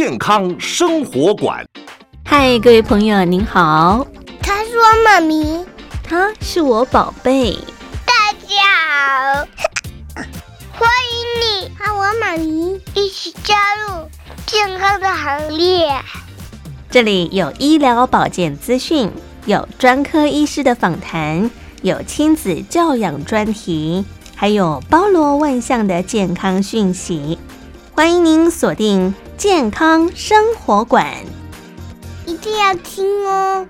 健康生活馆。嗨，各位朋友，您好。他说：“妈咪，他是我宝贝。”大家好，欢迎你和我妈咪一起加入健康的行列。这里有医疗保健资讯，有专科医师的访谈，有亲子教养专题。还有包罗万象的健康讯息，欢迎您锁定健康生活馆，一定要听哦。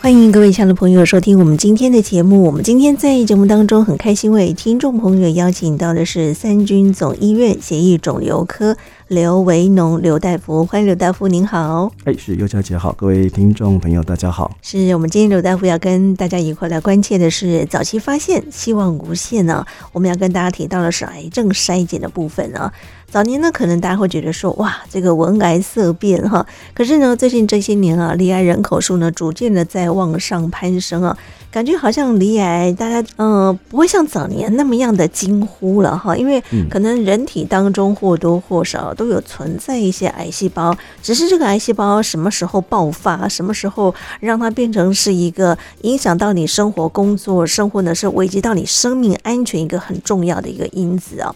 欢迎各位亲爱的朋友收听我们今天的节目。我们今天在节目当中很开心为听众朋友邀请到的是三军总医院血液肿瘤科刘维农刘大夫，欢迎刘大夫，您好。哎，是尤小姐好，各位听众朋友大家好。是我们今天刘大夫要跟大家一块来关切的是早期发现，希望无限呢。我们要跟大家提到的是癌症筛检的部分呢。早年呢，可能大家会觉得说，哇，这个闻癌色变哈。可是呢，最近这些年啊，罹癌人口数呢，逐渐的在往上攀升啊，感觉好像离癌，大家嗯、呃，不会像早年那么样的惊呼了哈。因为可能人体当中或多或少都有存在一些癌细胞，只是这个癌细胞什么时候爆发，什么时候让它变成是一个影响到你生活、工作、生活呢，是危及到你生命安全一个很重要的一个因子啊。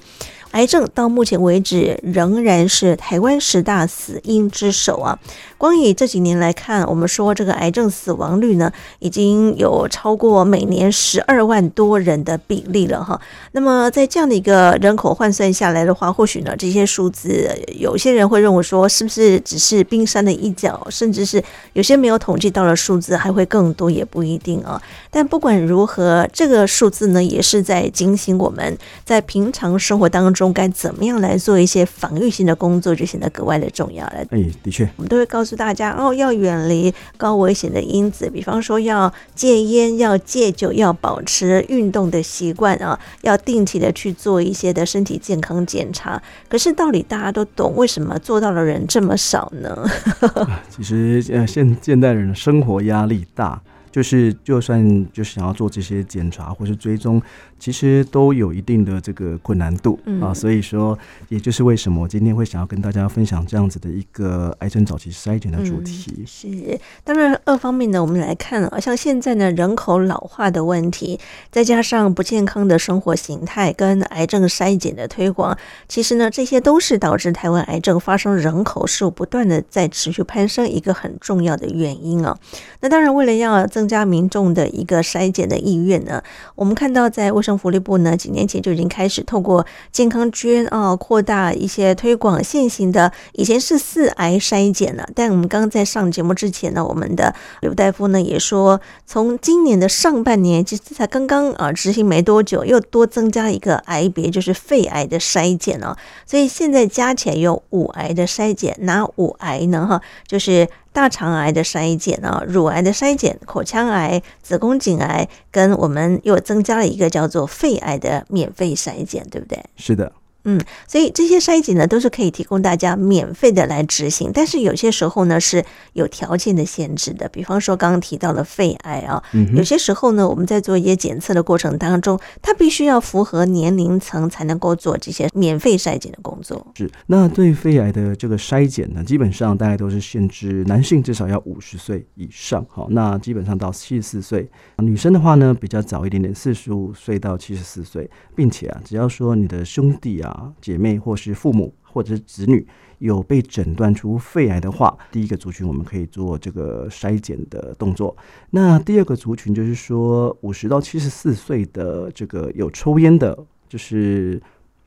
癌症到目前为止仍然是台湾十大死因之首啊！光以这几年来看，我们说这个癌症死亡率呢，已经有超过每年十二万多人的比例了哈。那么在这样的一个人口换算下来的话，或许呢这些数字，有些人会认为说，是不是只是冰山的一角，甚至是有些没有统计到的数字还会更多，也不一定啊。但不管如何，这个数字呢，也是在警醒我们在平常生活当中。该怎么样来做一些防御性的工作，就显得格外的重要了。哎，的确，我们都会告诉大家哦，要远离高危险的因子，比方说要戒烟、要戒酒、要保持运动的习惯啊，要定期的去做一些的身体健康检查。可是道理大家都懂，为什么做到的人这么少呢？其实呃，现现代人的生活压力大。就是，就算就是想要做这些检查或是追踪，其实都有一定的这个困难度啊。所以说，也就是为什么我今天会想要跟大家分享这样子的一个癌症早期筛检的主题。嗯、是，当然二方面呢，我们来看啊，像现在呢人口老化的问题，再加上不健康的生活形态跟癌症筛检的推广，其实呢这些都是导致台湾癌症发生人口数不断的在持续攀升一个很重要的原因啊。那当然为了要增增加民众的一个筛检的意愿呢，我们看到在卫生福利部呢，几年前就已经开始透过健康捐啊，扩大一些推广现行的。以前是四癌筛检了，但我们刚刚在上节目之前呢，我们的刘大夫呢也说，从今年的上半年，其实才刚刚啊执行没多久，又多增加一个癌别，就是肺癌的筛检了。所以现在加起来有五癌的筛检，哪五癌呢？哈，就是。大肠癌的筛检啊，乳癌的筛检，口腔癌、子宫颈癌，跟我们又增加了一个叫做肺癌的免费筛检，对不对？是的。嗯，所以这些筛检呢，都是可以提供大家免费的来执行，但是有些时候呢是有条件的限制的。比方说刚刚提到的肺癌啊，有些时候呢我们在做一些检测的过程当中，它必须要符合年龄层才能够做这些免费筛检的工作。是，那对肺癌的这个筛检呢，基本上大概都是限制男性至少要五十岁以上，好，那基本上到七十四岁，女生的话呢比较早一点点，四十五岁到七十四岁，并且啊，只要说你的兄弟啊。啊，姐妹或是父母或者是子女有被诊断出肺癌的话，第一个族群我们可以做这个筛检的动作。那第二个族群就是说，五十到七十四岁的这个有抽烟的，就是。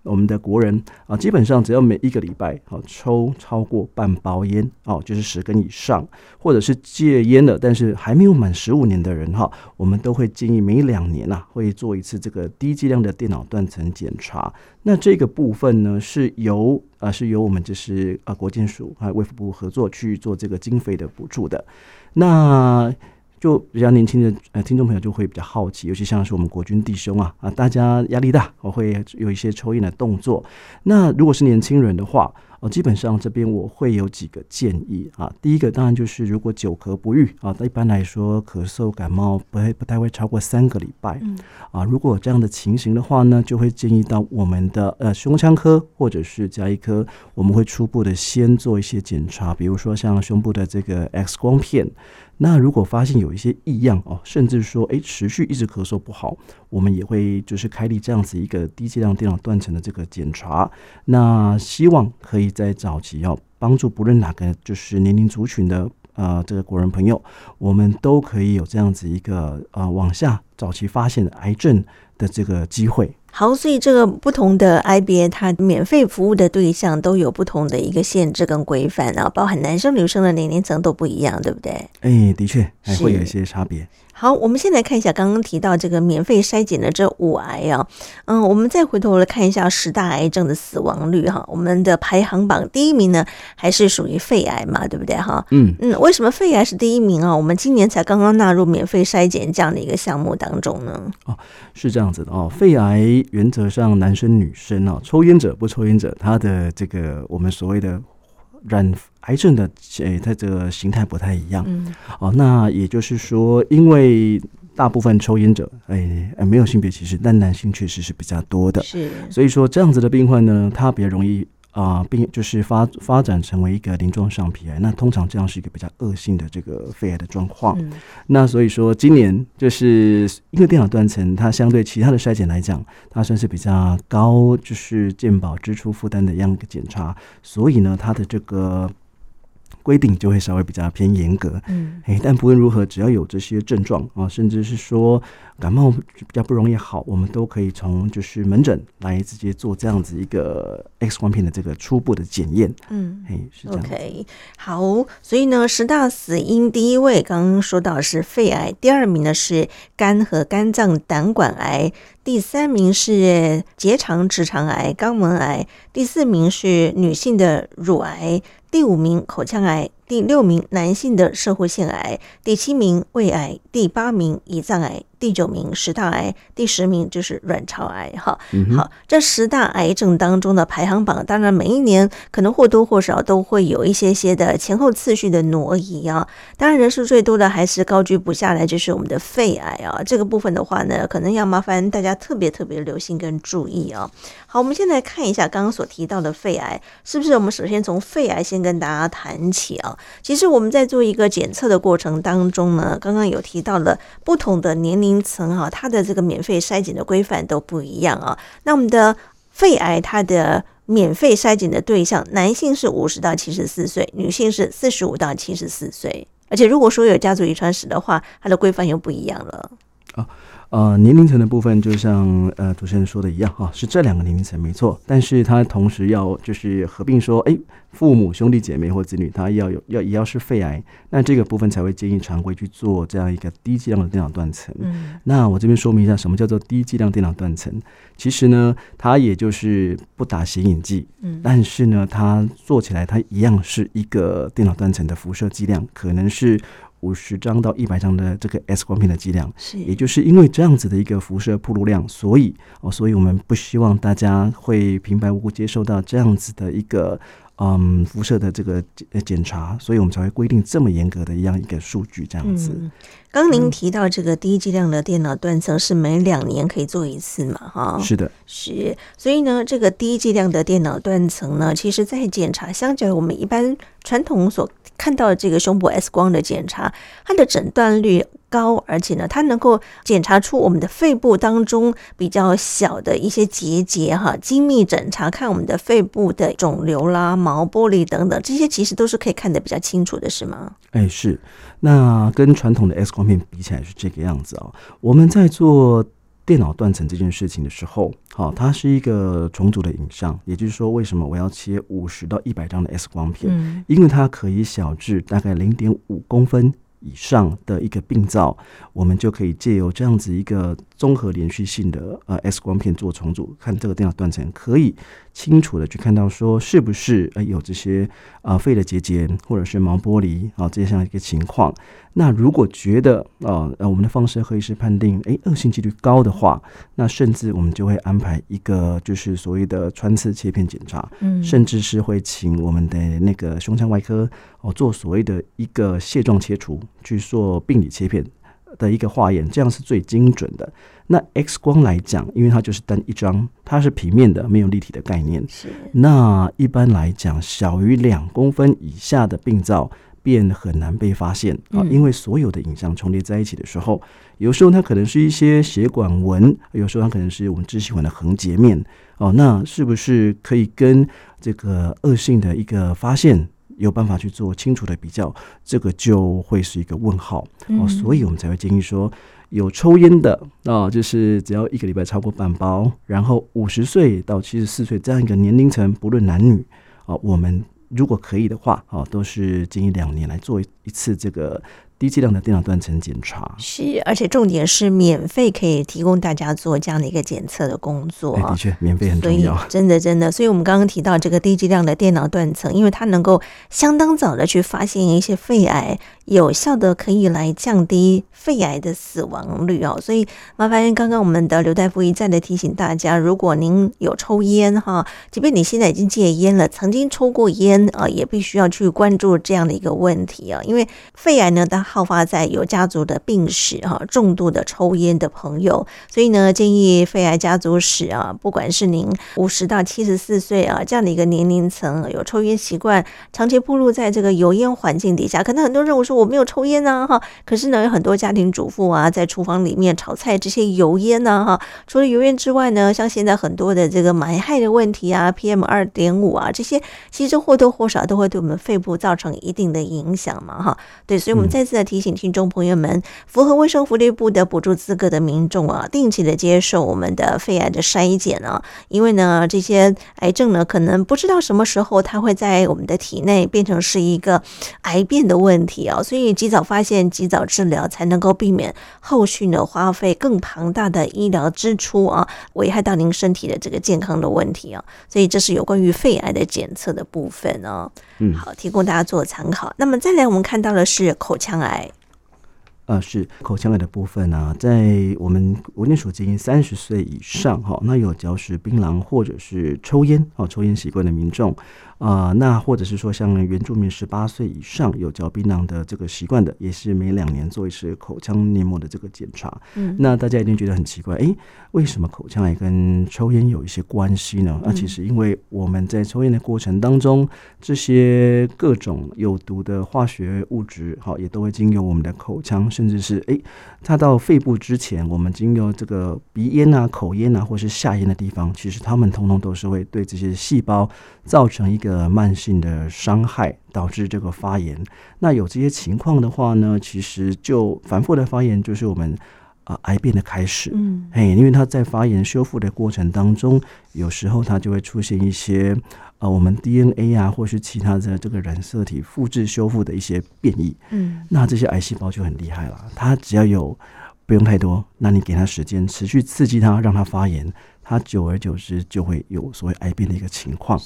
我们的国人啊，基本上只要每一个礼拜啊抽超过半包烟哦，就是十根以上，或者是戒烟的，但是还没有满十五年的人哈，我们都会建议每两年呐会做一次这个低剂量的电脑断层检查。那这个部分呢，是由啊是由我们就是啊国健署还有卫福部合作去做这个经费的补助的。那就比较年轻的呃听众朋友就会比较好奇，尤其像是我们国军弟兄啊啊，大家压力大，我会有一些抽烟的动作。那如果是年轻人的话哦，基本上这边我会有几个建议啊。第一个当然就是，如果久咳不愈啊，一般来说咳嗽感冒不会不太会超过三个礼拜。嗯。啊，如果有这样的情形的话呢，就会建议到我们的呃胸腔科或者是加医科，我们会初步的先做一些检查，比如说像胸部的这个 X 光片。那如果发现有一些异样哦，甚至说诶持续一直咳嗽不好，我们也会就是开立这样子一个低剂量电脑断层的这个检查。那希望可以在早期要帮助不论哪个就是年龄族群的呃这个国人朋友，我们都可以有这样子一个呃往下早期发现癌症的这个机会。好，所以这个不同的 IBA 它免费服务的对象都有不同的一个限制跟规范啊，包含男生女生的年龄层都不一样，对不对？哎，的确还会有一些差别。好，我们先来看一下刚刚提到这个免费筛检的这五癌啊，嗯，我们再回头来看一下十大癌症的死亡率哈，我们的排行榜第一名呢还是属于肺癌嘛，对不对哈？嗯嗯，为什么肺癌是第一名啊？我们今年才刚刚纳入免费筛检这样的一个项目当中呢？哦，是这样子的哦，肺癌原则上男生女生啊，抽烟者不抽烟者，他的这个我们所谓的。染癌症的诶，它这个形态不太一样。嗯，哦，那也就是说，因为大部分抽烟者，哎，没有性别歧视，但男性确实是比较多的。是，所以说这样子的病患呢，他比较容易。啊，病就是发发展成为一个鳞状上皮癌，那通常这样是一个比较恶性的这个肺癌的状况。嗯、那所以说，今年就是因为电脑断层，它相对其他的筛检来讲，它算是比较高，就是健保支出负担的样一个检查，所以呢，它的这个。规定就会稍微比较偏严格，嗯，哎，但不论如何，只要有这些症状啊，甚至是说感冒比较不容易好，我们都可以从就是门诊来直接做这样子一个 X 光片的这个初步的检验，嗯，哎，是这样。OK，好，所以呢，十大死因第一位刚刚说到是肺癌，第二名呢是肝和肝脏胆管癌，第三名是结肠直肠癌、肛门癌，第四名是女性的乳癌。第五名口腔癌，第六名男性的社会腺癌，第七名胃癌，第八名胰脏癌。第九名食道癌，第十名就是卵巢癌。哈，好，这十大癌症当中的排行榜，当然每一年可能或多或少都会有一些些的前后次序的挪移啊。当然，人数最多的还是高居不下来，就是我们的肺癌啊。这个部分的话呢，可能要麻烦大家特别特别留心跟注意啊。好，我们先来看一下刚刚所提到的肺癌，是不是？我们首先从肺癌先跟大家谈起啊。其实我们在做一个检测的过程当中呢，刚刚有提到了不同的年龄。层哈，它的这个免费筛检的规范都不一样啊。那我们的肺癌，它的免费筛检的对象，男性是五十到七十四岁，女性是四十五到七十四岁。而且如果说有家族遗传史的话，它的规范又不一样了。啊，呃，年龄层的部分，就像呃主持人说的一样哈，是这两个年龄层没错，但是它同时要就是合并说，哎。父母、兄弟姐妹或子女，他要有要也要是肺癌，那这个部分才会建议常规去做这样一个低剂量的电脑断层。嗯，那我这边说明一下，什么叫做低剂量电脑断层？其实呢，它也就是不打显影剂，嗯，但是呢，它做起来它一样是一个电脑断层的辐射剂量，可能是五十张到一百张的这个 X 光片的剂量。是，也就是因为这样子的一个辐射暴露量，所以哦，所以我们不希望大家会平白无故接受到这样子的一个。嗯，辐射的这个检查，所以我们才会规定这么严格的一样一个数据这样子。嗯，刚您提到这个低剂量的电脑断层是每两年可以做一次嘛？哈，是的，是。所以呢，这个低剂量的电脑断层呢，其实在检查，相较于我们一般传统所看到这个胸部 X 光的检查，它的诊断率高，而且呢，它能够检查出我们的肺部当中比较小的一些结节哈，精密诊查看我们的肺部的肿瘤啦、毛玻璃等等，这些其实都是可以看得比较清楚的，是吗？哎，是。那跟传统的 X 光片比起来是这个样子啊。我们在做电脑断层这件事情的时候，好，它是一个重组的影像，也就是说，为什么我要切五十到一百张的 X 光片？嗯，因为它可以小至大概零点五公分。以上的一个病灶，我们就可以借由这样子一个综合连续性的呃 X 光片做重组，看这个电脑断层可以清楚的去看到说是不是呃有这些啊肺的结节或者是毛玻璃啊这样一个情况。那如果觉得啊呃我们的放射科医师判定诶恶性几率高的话，那甚至我们就会安排一个就是所谓的穿刺切片检查，嗯，甚至是会请我们的那个胸腔外科哦做所谓的一个蟹状切除去做病理切片的一个化验，这样是最精准的。那 X 光来讲，因为它就是单一张，它是平面的，没有立体的概念。是。那一般来讲，小于两公分以下的病灶便很难被发现啊，因为所有的影像重叠在一起的时候，有时候它可能是一些血管纹，有时候它可能是我们支气管的横截面哦。那是不是可以跟这个恶性的一个发现有办法去做清楚的比较？这个就会是一个问号哦。所以我们才会建议说。有抽烟的啊，就是只要一个礼拜超过半包，然后五十岁到七十四岁这样一个年龄层，不论男女啊，我们如果可以的话啊，都是建议两年来做一次这个。低剂量的电脑断层检查是，而且重点是免费可以提供大家做这样的一个检测的工作。哎、的确，免费很重要。真的，真的。所以我们刚刚提到这个低剂量的电脑断层，因为它能够相当早的去发现一些肺癌，有效的可以来降低肺癌的死亡率哦。所以麻烦刚刚我们的刘大夫一再的提醒大家，如果您有抽烟哈，即便你现在已经戒烟了，曾经抽过烟啊，也必须要去关注这样的一个问题啊，因为肺癌呢，它好发在有家族的病史哈，重度的抽烟的朋友，所以呢，建议肺癌家族史啊，不管是您五十到七十四岁啊这样的一个年龄层，有抽烟习惯，长期暴露在这个油烟环境底下，可能很多人我说我没有抽烟啊哈，可是呢，有很多家庭主妇啊，在厨房里面炒菜这些油烟呐哈，除了油烟之外呢，像现在很多的这个霾害的问题啊，PM 二点五啊这些，其实或多或少都会对我们肺部造成一定的影响嘛哈，对，所以我们再次的提醒。听众朋友们，符合卫生福利部的补助资格的民众啊，定期的接受我们的肺癌的筛检啊，因为呢，这些癌症呢，可能不知道什么时候它会在我们的体内变成是一个癌变的问题啊，所以及早发现、及早治疗，才能够避免后续呢花费更庞大的医疗支出啊，危害到您身体的这个健康的问题啊。所以这是有关于肺癌的检测的部分哦。嗯，好，提供大家做参考。那么再来，我们看到的是口腔癌。呃，是口腔癌的部分呢、啊，在我们国内所建议三十岁以上哈，那有嚼食槟榔或者是抽烟哦，抽烟习惯的民众。啊、呃，那或者是说，像原住民十八岁以上有嚼槟榔的这个习惯的，也是每两年做一次口腔黏膜的这个检查。嗯，那大家一定觉得很奇怪，诶，为什么口腔癌跟抽烟有一些关系呢？那、其实因为我们在抽烟的过程当中，这些各种有毒的化学物质，好，也都会经由我们的口腔，甚至是诶，它到肺部之前，我们经由这个鼻咽啊、口咽啊，或是下咽的地方，其实它们通通都是会对这些细胞造成一个。的慢性的伤害导致这个发炎，那有这些情况的话呢，其实就反复的发炎就是我们啊、呃、癌变的开始。嗯，嘿，因为它在发炎修复的过程当中，有时候它就会出现一些呃我们 DNA 啊，或是其他的这个染色体复制修复的一些变异。嗯，那这些癌细胞就很厉害了，它只要有不用太多，那你给它时间，持续刺激它，让它发炎，它久而久之就会有所谓癌变的一个情况。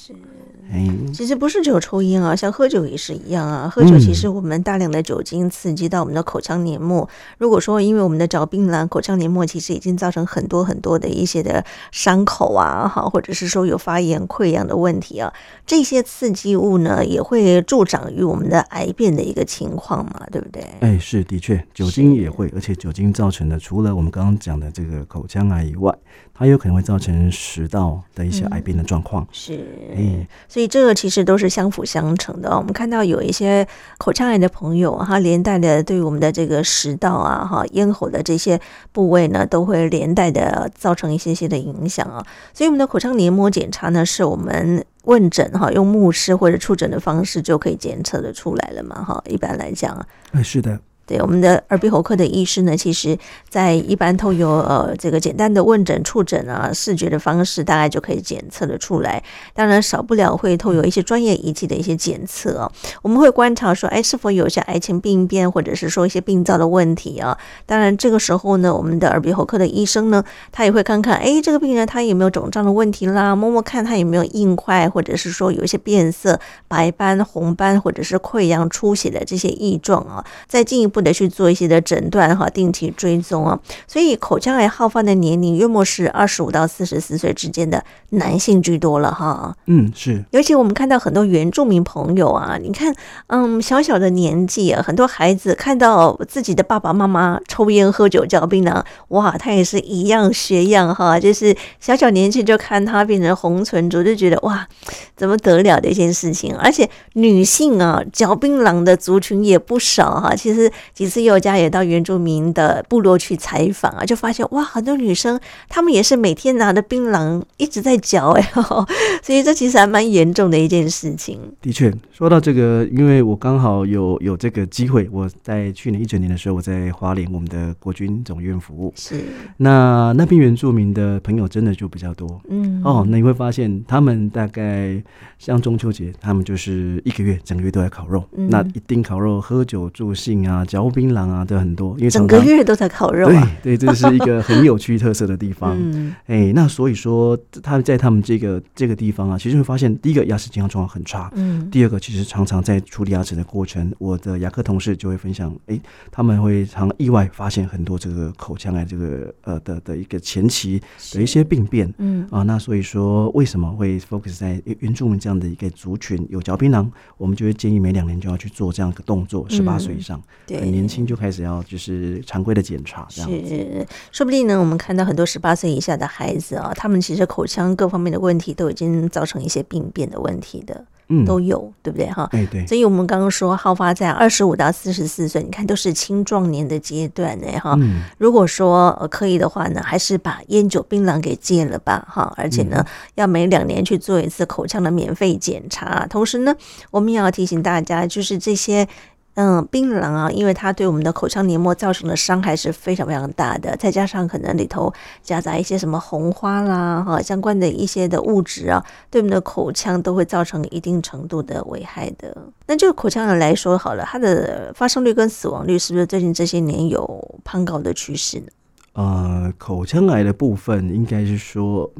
是。其实不是只有抽烟啊，像喝酒也是一样啊。喝酒其实我们大量的酒精刺激到我们的口腔黏膜。如果说因为我们的嚼槟榔，口腔黏膜其实已经造成很多很多的一些的伤口啊，哈，或者是说有发炎溃疡的问题啊，这些刺激物呢也会助长于我们的癌变的一个情况嘛，对不对？哎，是的确，酒精也会，而且酒精造成的除了我们刚刚讲的这个口腔癌以外，它有可能会造成食道的一些癌变的状况。是，哎，所以。这个其实都是相辅相成的。我们看到有一些口腔癌的朋友，哈，连带的对我们的这个食道啊，哈，咽喉的这些部位呢，都会连带的造成一些些的影响啊。所以，我们的口腔黏膜检查呢，是我们问诊哈，用目视或者触诊的方式就可以检测的出来了嘛，哈。一般来讲，哎，是的。对，我们的耳鼻喉科的医师呢，其实在一般透过呃这个简单的问诊、触诊啊、视觉的方式，大概就可以检测的出来。当然少不了会透过一些专业仪器的一些检测哦。我们会观察说，哎，是否有些癌前病变，或者是说一些病灶的问题啊？当然这个时候呢，我们的耳鼻喉科的医生呢，他也会看看，哎，这个病人他有没有肿胀的问题啦，摸摸看他有没有硬块，或者是说有一些变色、白斑、红斑，或者是溃疡、出血的这些异状啊，再进一步的去做一些的诊断哈，定期追踪啊。所以口腔癌好发的年龄约莫是二十五到四十四岁之间的男性居多了哈。嗯，是。尤其我们看到很多原住民朋友啊，你看，嗯，小小的年纪啊，很多孩子看到自己的爸爸妈妈抽烟喝酒嚼槟榔，哇，他也是一样学样哈，就是小小年纪就看他变成红唇族，就觉得哇，怎么得了的一件事情。而且女性啊，嚼槟榔的族群也不少哈。其实几次佑家也到原住民的部落去采访啊，就发现哇，很多女生她们也是每天拿着槟榔一直在嚼哎，所以这其实还蛮严重的一件事情。的确，说到这个，因为我刚好有有这个机会，我在去年一整年的时候，我在花莲我们的国军总院服务，是。那那边原住民的朋友真的就比较多，嗯。哦，那你会发现他们大概像中秋节，他们就是一个月整个月都在烤肉，嗯、那一定烤肉、喝酒助兴啊、嚼槟榔啊都很多，因为整个月都在烤肉、啊，对对，这是一个很有趣特色的地方，嗯，哎，那所以说他在他们这个这个地方啊，其实会发现，第一个牙齿健康状况很差，嗯，第二个其实常常在处理牙齿的过程，我的牙科同事就会分享，哎，他们会常意外发现很多这个口腔癌这个呃的的一个前期的一些病变，嗯。啊，那所以说为什么会 focus 在原住民这样的一个族群有嚼槟榔，我们就会建议每两年就要去做这样一个动作，十八岁以上，嗯、对，很年轻就开始要就是常规的检查，这样是，说不定呢，我们看到很多十八岁以下的孩子啊，他们其实口腔各方面的问题都已经造成一些病变的问题的。嗯，都有，对不对哈？哎，对。所以我们刚刚说，好发在二十五到四十四岁，你看都是青壮年的阶段呢，哈。嗯。如果说可以的话呢，还是把烟酒槟榔给戒了吧，哈。而且呢，嗯、要每两年去做一次口腔的免费检查。同时呢，我们也要提醒大家，就是这些。嗯，槟榔啊，因为它对我们的口腔黏膜造成的伤害是非常非常大的，再加上可能里头夹杂一些什么红花啦，哈，相关的一些的物质啊，对我们的口腔都会造成一定程度的危害的。那就口腔癌来说好了，它的发生率跟死亡率是不是最近这些年有攀高的趋势呢？呃，口腔癌的部分应该是说。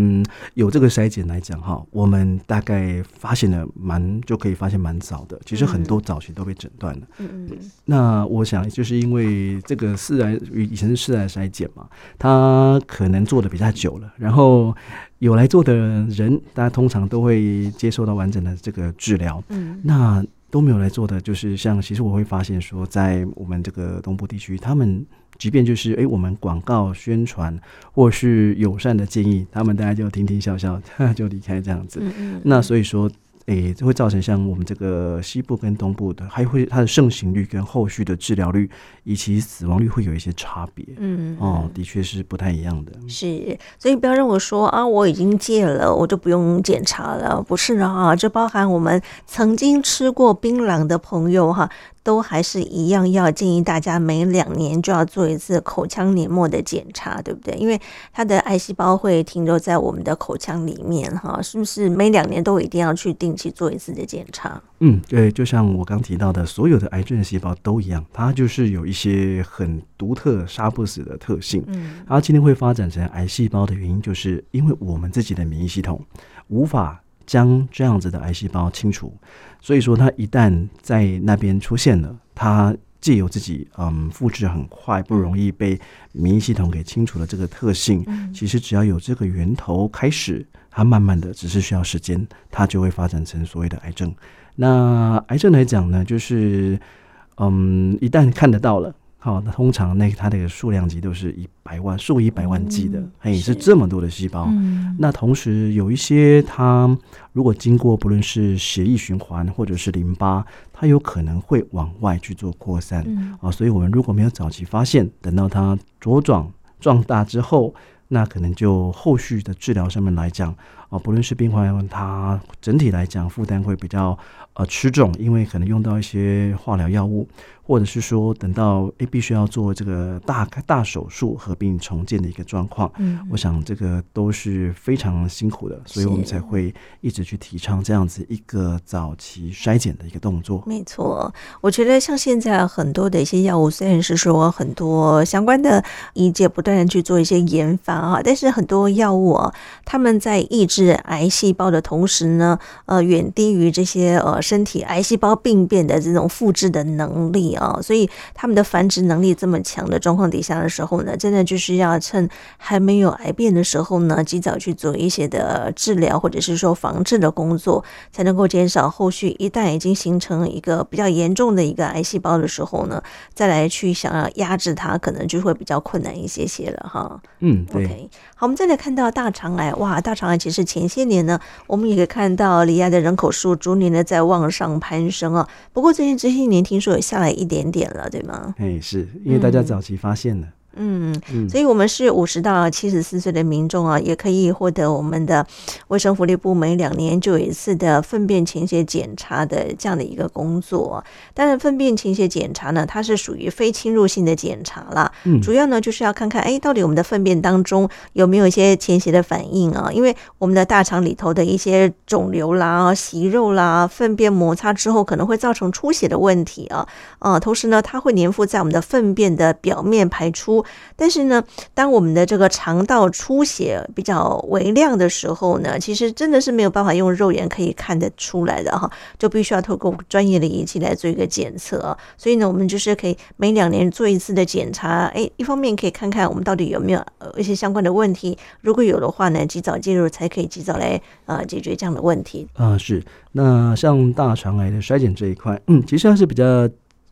嗯，有这个筛检来讲哈，我们大概发现的蛮就可以发现蛮早的。其实很多早期都被诊断了。嗯嗯。那我想就是因为这个四癌以前是四癌筛检嘛，他可能做的比较久了，然后有来做的人，大家通常都会接受到完整的这个治疗。嗯。那都没有来做的，就是像其实我会发现说，在我们这个东部地区，他们。即便就是哎，我们广告宣传或是友善的建议，他们大家就听听笑笑 就离开这样子。嗯嗯。那所以说，哎，这会造成像我们这个西部跟东部的，还会它的盛行率跟后续的治疗率以及死亡率会有一些差别。嗯，嗯。哦，的确是不太一样的。是，所以不要认为说啊，我已经戒了，我就不用检查了。不是啊，这包含我们曾经吃过槟榔的朋友哈。都还是一样，要建议大家每两年就要做一次口腔黏膜的检查，对不对？因为它的癌细胞会停留在我们的口腔里面，哈，是不是每两年都一定要去定期做一次的检查？嗯，对，就像我刚提到的，所有的癌症细胞都一样，它就是有一些很独特、杀不死的特性。嗯，它今天会发展成癌细胞的原因，就是因为我们自己的免疫系统无法。将这样子的癌细胞清除，所以说它一旦在那边出现了，它既有自己嗯复制很快，不容易被免疫系统给清除的这个特性，其实只要有这个源头开始，它慢慢的只是需要时间，它就会发展成所谓的癌症。那癌症来讲呢，就是嗯一旦看得到了。好，那通常那它的数量级都是一百万、数以百万计的，嘿、嗯，是这么多的细胞。嗯、那同时有一些它如果经过不论是血液循环或者是淋巴，它有可能会往外去做扩散。嗯、啊，所以我们如果没有早期发现，等到它茁壮壮大之后，那可能就后续的治疗上面来讲，哦，不论是病患，他整体来讲负担会比较呃吃重，因为可能用到一些化疗药物。或者是说，等到诶、欸、必须要做这个大大手术合并重建的一个状况，嗯，我想这个都是非常辛苦的，所以我们才会一直去提倡这样子一个早期筛检的一个动作。没错，我觉得像现在很多的一些药物，虽然是说很多相关的医界不断的去做一些研发啊，但是很多药物啊，他们在抑制癌细胞的同时呢，呃，远低于这些呃身体癌细胞病变的这种复制的能力。啊，所以他们的繁殖能力这么强的状况底下的时候呢，真的就是要趁还没有癌变的时候呢，及早去做一些的治疗，或者是说防治的工作，才能够减少后续一旦已经形成一个比较严重的一个癌细胞的时候呢，再来去想要压制它，可能就会比较困难一些些了哈。嗯，对。Okay. 好，我们再来看到大肠癌，哇，大肠癌其实前些年呢，我们也可以看到离岸的人口数逐年的在往上攀升啊。不过最近这些年听说有下来一点点了，对吗？哎，是因为大家早期发现了。嗯嗯，所以，我们是五十到七十四岁的民众啊，也可以获得我们的卫生福利部每两年就有一次的粪便潜血检查的这样的一个工作。当然，粪便潜血检查呢，它是属于非侵入性的检查啦。嗯，主要呢就是要看看，哎，到底我们的粪便当中有没有一些潜血的反应啊？因为我们的大肠里头的一些肿瘤啦、息肉啦、粪便摩擦之后，可能会造成出血的问题啊。啊，同时呢，它会粘附在我们的粪便的表面排出。但是呢，当我们的这个肠道出血比较微量的时候呢，其实真的是没有办法用肉眼可以看得出来的哈，就必须要透过专业的仪器来做一个检测。所以呢，我们就是可以每两年做一次的检查，哎，一方面可以看看我们到底有没有一些相关的问题，如果有的话呢，及早介入才可以及早来呃解决这样的问题。啊，是。那像大肠癌的筛检这一块，嗯，其实还是比较。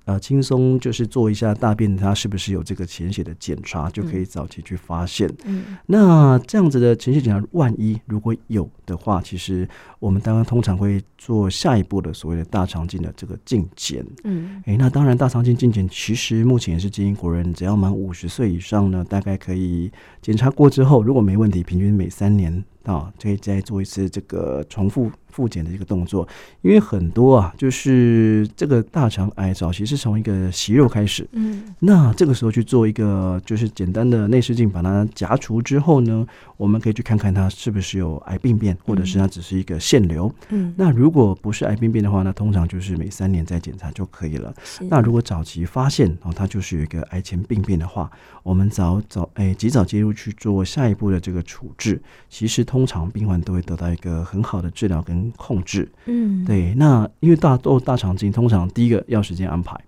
呃，轻松就是做一下大便，它是不是有这个潜血的检查，就可以早期去发现。嗯，那这样子的潜血检查，万一如果有的话，其实我们当然通常会做下一步的所谓的大肠镜的这个镜检。嗯，诶、欸，那当然大肠镜镜检其实目前也是建议国人只要满五十岁以上呢，大概可以检查过之后，如果没问题，平均每三年啊，可以再做一次这个重复。复检的一个动作，因为很多啊，就是这个大肠癌早期是从一个息肉开始，嗯，那这个时候去做一个就是简单的内视镜，把它夹除之后呢，我们可以去看看它是不是有癌病变，或者是它只是一个腺瘤，嗯，那如果不是癌病变的话，那通常就是每三年再检查就可以了。那如果早期发现哦，它就是有一个癌前病变的话，我们早早哎及早介入去做下一步的这个处置，其实通常病患都会得到一个很好的治疗跟控制，嗯，对，那因为大多大肠镜，通常第一个要时间安排，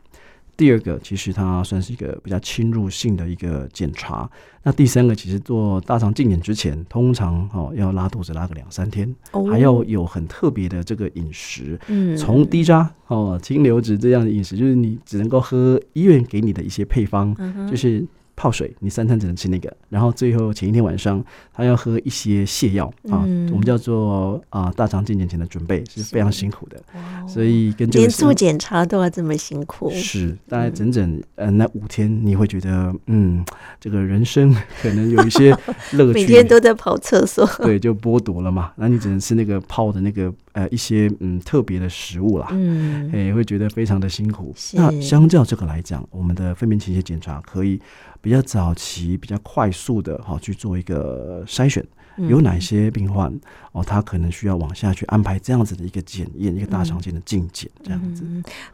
第二个其实它算是一个比较侵入性的一个检查，那第三个其实做大肠镜检之前，通常哦要拉肚子拉个两三天，哦，还要有很特别的这个饮食，嗯，从低渣哦清流质这样的饮食，就是你只能够喝医院给你的一些配方，嗯，就是。泡水，你三餐只能吃那个，然后最后前一天晚上他要喝一些泻药啊，我们叫做啊大肠镜检前的准备是非常辛苦的，所以跟这个连做检查都要这么辛苦，是大概整整呃那五天你会觉得嗯这个人生可能有一些乐趣，每天都在跑厕所，对，就剥夺了嘛，那你只能吃那个泡的那个呃一些嗯特别的食物啦，嗯，哎会觉得非常的辛苦。那相较这个来讲，我们的粪便潜血检查可以。比较早期、比较快速的哈去做一个筛选，有哪些病患哦，他可能需要往下去安排这样子的一个检验，一个大肠镜的镜检这样子。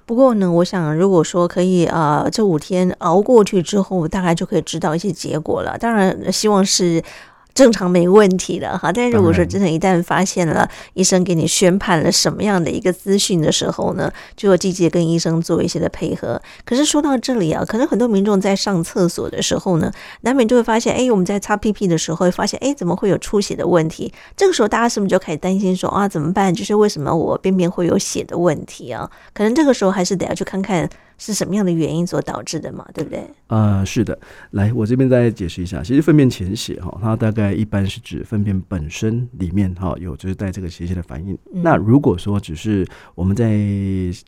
不过呢，我想如果说可以啊，这五天熬过去之后，大概就可以知道一些结果了。当然，希望是。正常没问题的哈，但如果说真的，一旦发现了医生给你宣判了什么样的一个资讯的时候呢，就要积极跟医生做一些的配合。可是说到这里啊，可能很多民众在上厕所的时候呢，难免就会发现，哎，我们在擦屁屁的时候会发现，哎，怎么会有出血的问题？这个时候大家是不是就开始担心说啊，怎么办？就是为什么我便便会有血的问题啊？可能这个时候还是得要去看看是什么样的原因所导致的嘛？对不对？啊、呃，是的。来，我这边再解释一下，其实粪便潜血哈，它大概一般是指粪便本身里面哈有就是带这个潜血的反应。嗯、那如果说只是我们在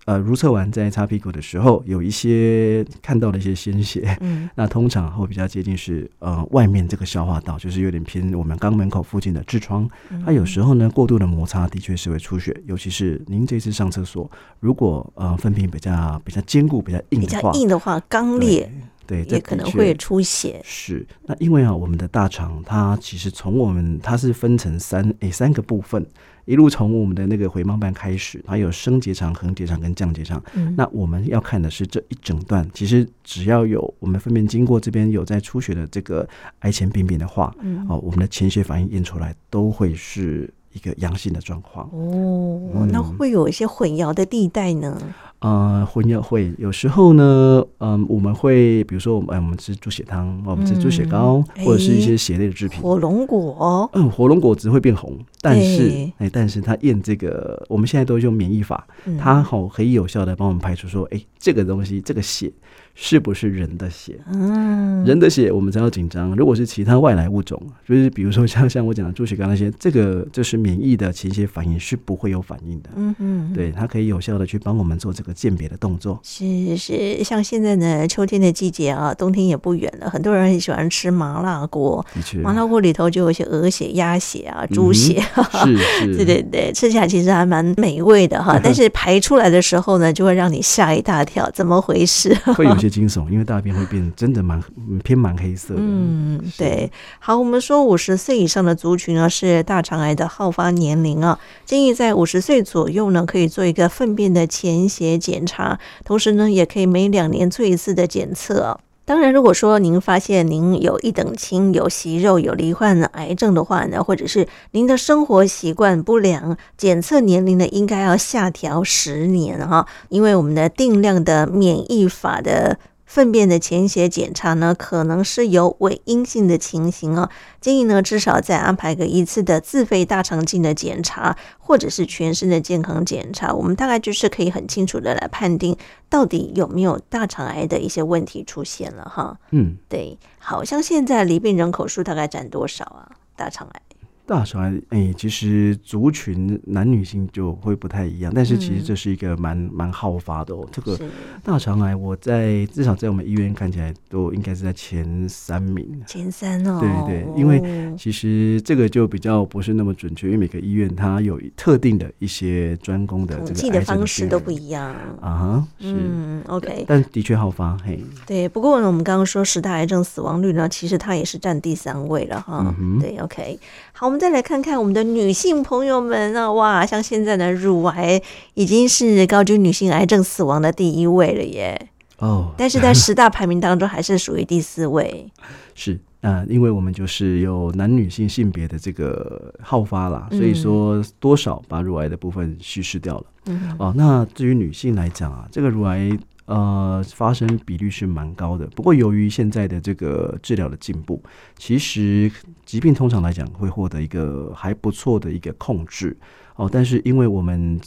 呃如厕完在擦屁股的时候有一些看到的一些鲜血，嗯，那通常会比较接近是呃外面这个消化道，就是有点偏我们肛门口附近的痔疮。它有时候呢过度的摩擦的确是会出血，尤其是您这次上厕所，如果呃粪便比较比较坚固。比较硬的话，比较硬的话，刚烈，对，也可能会出血。是，那因为啊，我们的大肠它其实从我们它是分成三诶、欸、三个部分，一路从我们的那个回盲瓣开始，它有升结肠、横结肠跟降结肠。嗯，那我们要看的是这一整段，其实只要有我们粪便经过这边有在出血的这个癌前病变的话，嗯，哦，我们的潜血反应验出来都会是一个阳性的状况。哦，嗯、那会有一些混淆的地带呢？呃，婚宴会有时候呢，嗯、呃，我们会比如说，我们、哎、我们吃猪血汤，我们吃猪血糕，嗯、或者是一些血类的制品。火龙果，嗯，火龙果只会变红，但是哎、欸，但是它验这个，我们现在都用免疫法，嗯、它好可以有效的帮我们排除说，哎、欸，这个东西，这个血。是不是人的血？嗯，人的血我们才要紧张。如果是其他外来物种，就是比如说像像我讲的猪血糕那些，这个就是免疫的前些反应是不会有反应的。嗯嗯，对，它可以有效的去帮我们做这个鉴别的动作。是是，像现在呢，秋天的季节啊，冬天也不远了，很多人很喜欢吃麻辣锅。麻辣锅里头就有一些鹅血、鸭血啊、猪血，嗯、是是，对对对，吃起来其实还蛮美味的哈。但是排出来的时候呢，就会让你吓一大跳，怎么回事？会有些。惊悚，因为大便会变真的蛮偏蛮黑色的。嗯，对。好，我们说五十岁以上的族群呢，是大肠癌的好发年龄啊，建议在五十岁左右呢，可以做一个粪便的潜血检查，同时呢，也可以每两年做一次的检测。当然，如果说您发现您有一等亲、有息肉、有罹患癌症的话呢，或者是您的生活习惯不良，检测年龄呢应该要下调十年哈，因为我们的定量的免疫法的。粪便的潜血检查呢，可能是有伪阴性的情形哦。建议呢，至少再安排个一次的自费大肠镜的检查，或者是全身的健康检查。我们大概就是可以很清楚的来判定到底有没有大肠癌的一些问题出现了哈。嗯，对，好像现在离病人口数大概占多少啊？大肠癌？大肠癌，哎、欸，其实族群男女性就会不太一样，但是其实这是一个蛮蛮好发的哦。这个大肠癌，我在至少在我们医院看起来都应该是在前三名。前三哦，对对对，因为其实这个就比较不是那么准确，因为每个医院它有特定的一些专攻的这个统计的方式都不一样啊。是嗯，OK，但的确好发。嘿，对，不过呢，我们刚刚说十大癌症死亡率呢，其实它也是占第三位了哈。嗯，对，OK，好，我们。再来看看我们的女性朋友们啊，哇，像现在的乳癌已经是高居女性癌症死亡的第一位了耶。哦，但是在十大排名当中还是属于第四位。是啊，呃，因为我们就是有男女性性别的这个好发啦，所以说多少把乳癌的部分稀释掉了。嗯，哦，那至于女性来讲啊，这个乳癌。呃，发生比率是蛮高的，不过由于现在的这个治疗的进步，其实疾病通常来讲会获得一个还不错的一个控制哦。但是因为我们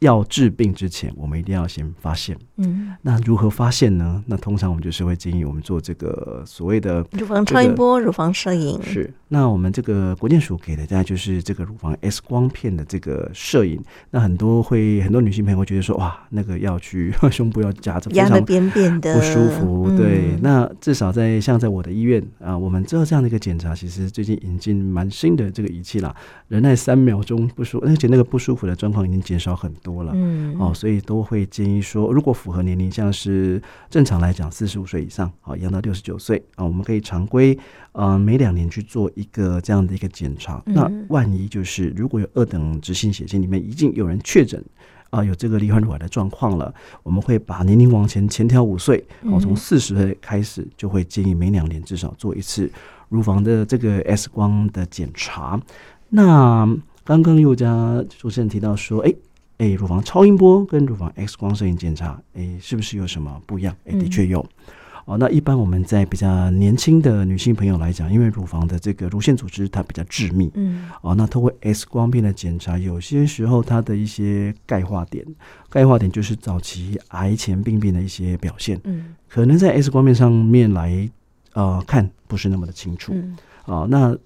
要治病之前，我们一定要先发现。嗯，那如何发现呢？那通常我们就是会建议我们做这个所谓的乳房超音波、乳房摄影。是，那我们这个国健署给的大家就是这个乳房 X 光片的这个摄影。那很多会很多女性朋友会觉得说，哇，那个要去 胸部要夹着，压的扁扁的，不舒服。对，嗯、那至少在像在我的医院啊，我们做这样的一个检查，其实最近引进蛮新的这个仪器啦，忍耐三秒钟不舒服，而且那个不舒服的状况已经减少很多。多了，嗯，哦，所以都会建议说，如果符合年龄，像是正常来讲，四十五岁以上，啊，养到六十九岁，啊，我们可以常规，呃，每两年去做一个这样的一个检查。嗯、那万一就是如果有二等直性血型里面已经有人确诊，啊，有这个罹患乳癌的状况了，我们会把年龄往前前调五岁，哦，从四十岁开始就会建议每两年至少做一次乳房的这个 X 光的检查。那刚刚宥嘉主持人提到说，哎。哎，乳房超音波跟乳房 X 光摄影检查，哎，是不是有什么不一样？哎，的确有。哦，那一般我们在比较年轻的女性朋友来讲，因为乳房的这个乳腺组织它比较致密，嗯，哦，那透过 X 光片的检查，有些时候它的一些钙化点，钙化点就是早期癌前病变的一些表现，嗯，可能在 X 光片上面来呃看不是那么的清楚，嗯，哦，那。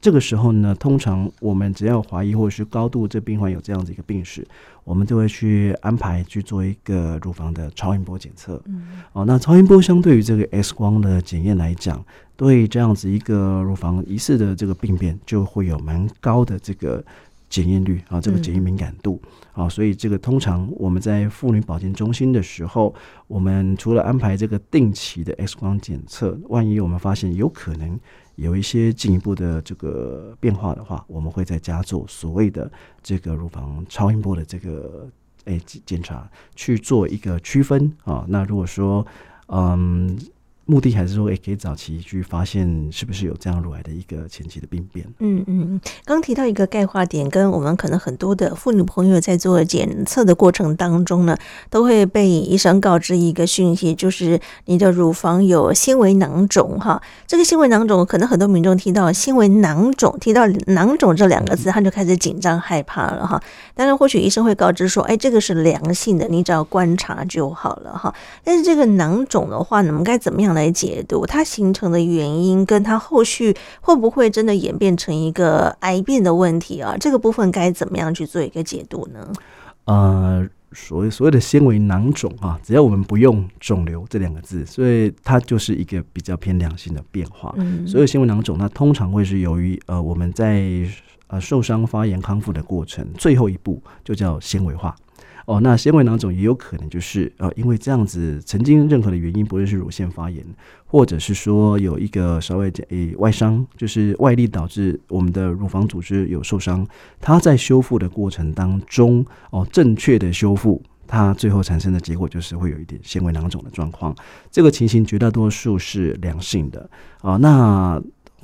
这个时候呢，通常我们只要怀疑或者是高度这病患有这样子一个病史，我们就会去安排去做一个乳房的超音波检测。嗯，哦，那超音波相对于这个 X 光的检验来讲，对这样子一个乳房疑似的这个病变，就会有蛮高的这个检验率啊，这个检验敏感度啊，所以这个通常我们在妇女保健中心的时候，我们除了安排这个定期的 X 光检测，万一我们发现有可能。有一些进一步的这个变化的话，我们会在家做所谓的这个乳房超音波的这个诶检查，去做一个区分啊。那如果说嗯。目的还是说，也可以早期去发现是不是有这样乳癌的一个前期的病变。嗯嗯，刚提到一个钙化点，跟我们可能很多的妇女朋友在做检测的过程当中呢，都会被医生告知一个讯息，就是你的乳房有纤维囊肿哈。这个纤维囊肿，可能很多民众听到纤维囊肿，提到囊肿这两个字，他就开始紧张害怕了哈。当然，或许医生会告知说，哎，这个是良性的，你只要观察就好了哈。但是这个囊肿的话，我们该怎么样呢？来解读它形成的原因，跟它后续会不会真的演变成一个癌变的问题啊？这个部分该怎么样去做一个解读呢？呃，所谓所谓的纤维囊肿啊，只要我们不用肿瘤这两个字，所以它就是一个比较偏良性的变化。嗯，所有纤维囊肿，它通常会是由于呃我们在呃受伤发炎康复的过程，最后一步就叫纤维化。哦，那纤维囊肿也有可能就是呃，因为这样子曾经任何的原因，不论是乳腺发炎，或者是说有一个稍微诶、外伤，就是外力导致我们的乳房组织有受伤，它在修复的过程当中，哦，正确的修复，它最后产生的结果就是会有一点纤维囊肿的状况。这个情形绝大多数是良性的啊、哦，那。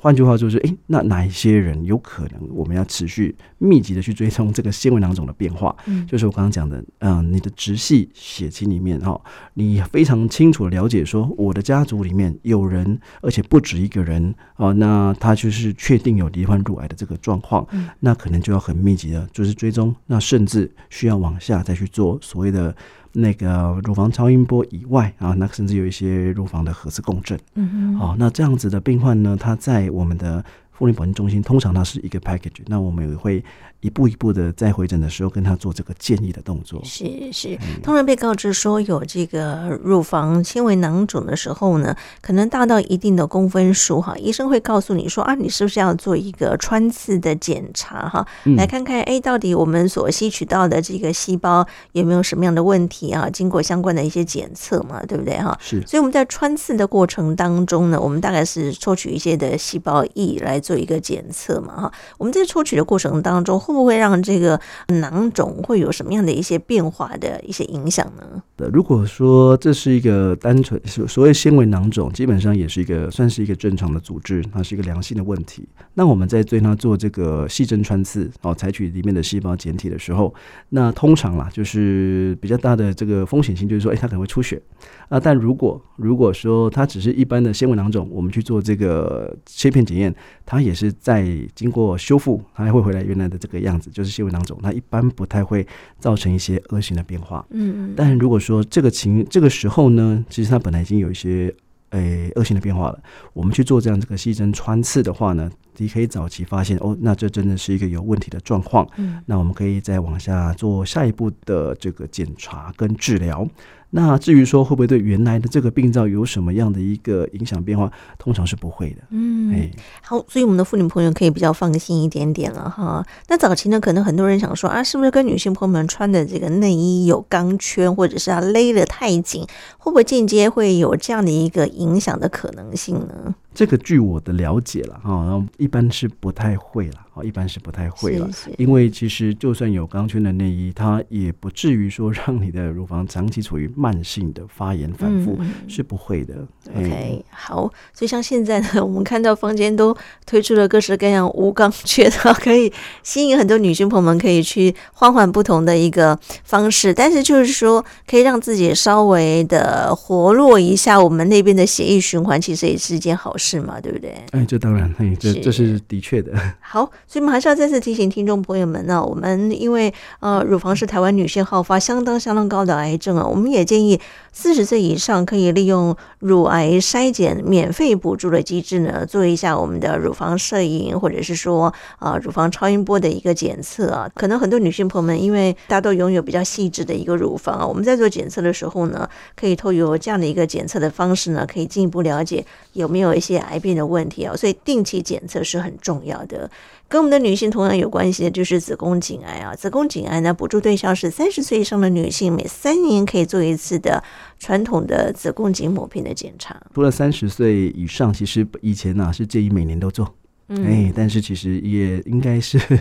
换句话就是，诶、欸，那哪一些人有可能我们要持续密集的去追踪这个纤维囊肿的变化？嗯，就是我刚刚讲的，嗯、呃，你的直系血亲里面哈，你非常清楚的了解说，我的家族里面有人，而且不止一个人啊，那他就是确定有罹患乳癌的这个状况，嗯，那可能就要很密集的，就是追踪，那甚至需要往下再去做所谓的。那个乳房超音波以外啊，那甚至有一些乳房的核磁共振。嗯嗯。好，那这样子的病患呢，他在我们的妇女保健中心，通常它是一个 package。那我们也会。一步一步的在回诊的时候跟他做这个建议的动作。是是，通常被告知说有这个乳房纤维囊肿的时候呢，可能大到一定的公分数哈，医生会告诉你说啊，你是不是要做一个穿刺的检查哈，来看看哎，到底我们所吸取到的这个细胞有没有什么样的问题啊？经过相关的一些检测嘛，对不对哈？是。所以我们在穿刺的过程当中呢，我们大概是抽取一些的细胞液来做一个检测嘛哈。我们在抽取的过程当中。会不会让这个囊肿会有什么样的一些变化的一些影响呢？如果说这是一个单纯所所谓纤维囊肿，基本上也是一个算是一个正常的组织，它是一个良性的问题。那我们在对它做这个细针穿刺哦，采取里面的细胞检体的时候，那通常啦，就是比较大的这个风险性，就是说，哎，它可能会出血啊。但如果如果说它只是一般的纤维囊肿，我们去做这个切片检验，它也是在经过修复，它还会回来原来的这个。样子就是纤维囊肿，它一般不太会造成一些恶性的变化。嗯，但如果说这个情这个时候呢，其实它本来已经有一些诶恶性的变化了，我们去做这样这个细针穿刺的话呢，你可以早期发现哦，那这真的是一个有问题的状况。嗯，那我们可以再往下做下一步的这个检查跟治疗。那至于说会不会对原来的这个病灶有什么样的一个影响变化，通常是不会的。嗯，哎，好，所以我们的妇女朋友可以比较放心一点点了哈。那早期呢，可能很多人想说啊，是不是跟女性朋友们穿的这个内衣有钢圈，或者是它勒得太紧，会不会间接会有这样的一个影响的可能性呢？这个据我的了解了哈，然后一般是不太会了。哦，一般是不太会了，因为其实就算有钢圈的内衣，它也不至于说让你的乳房长期处于慢性的发炎反复，嗯、是不会的。OK，好，所以像现在呢，我们看到坊间都推出了各式各样无钢圈的，可以吸引很多女性朋友们可以去换换不同的一个方式，但是就是说可以让自己稍微的活络一下我们那边的血液循环，其实也是一件好事嘛，对不对？哎，这当然，哎，这这是的确的。好。所以，我们还是要再次提醒听众朋友们呢，我们因为呃，乳房是台湾女性好发相当相当高的癌症啊，我们也建议四十岁以上可以利用乳癌筛检免费补助的机制呢，做一下我们的乳房摄影，或者是说啊、呃，乳房超音波的一个检测啊。可能很多女性朋友们，因为大家都拥有比较细致的一个乳房啊，我们在做检测的时候呢，可以透过这样的一个检测的方式呢，可以进一步了解有没有一些癌变的问题啊。所以，定期检测是很重要的。跟我们的女性同样有关系的就是子宫颈癌啊，子宫颈癌呢，补助对象是三十岁以上的女性，每三年可以做一次的传统的子宫颈抹片的检查。除了三十岁以上，其实以前呢、是建议每年都做，嗯、哎，但是其实也应该是。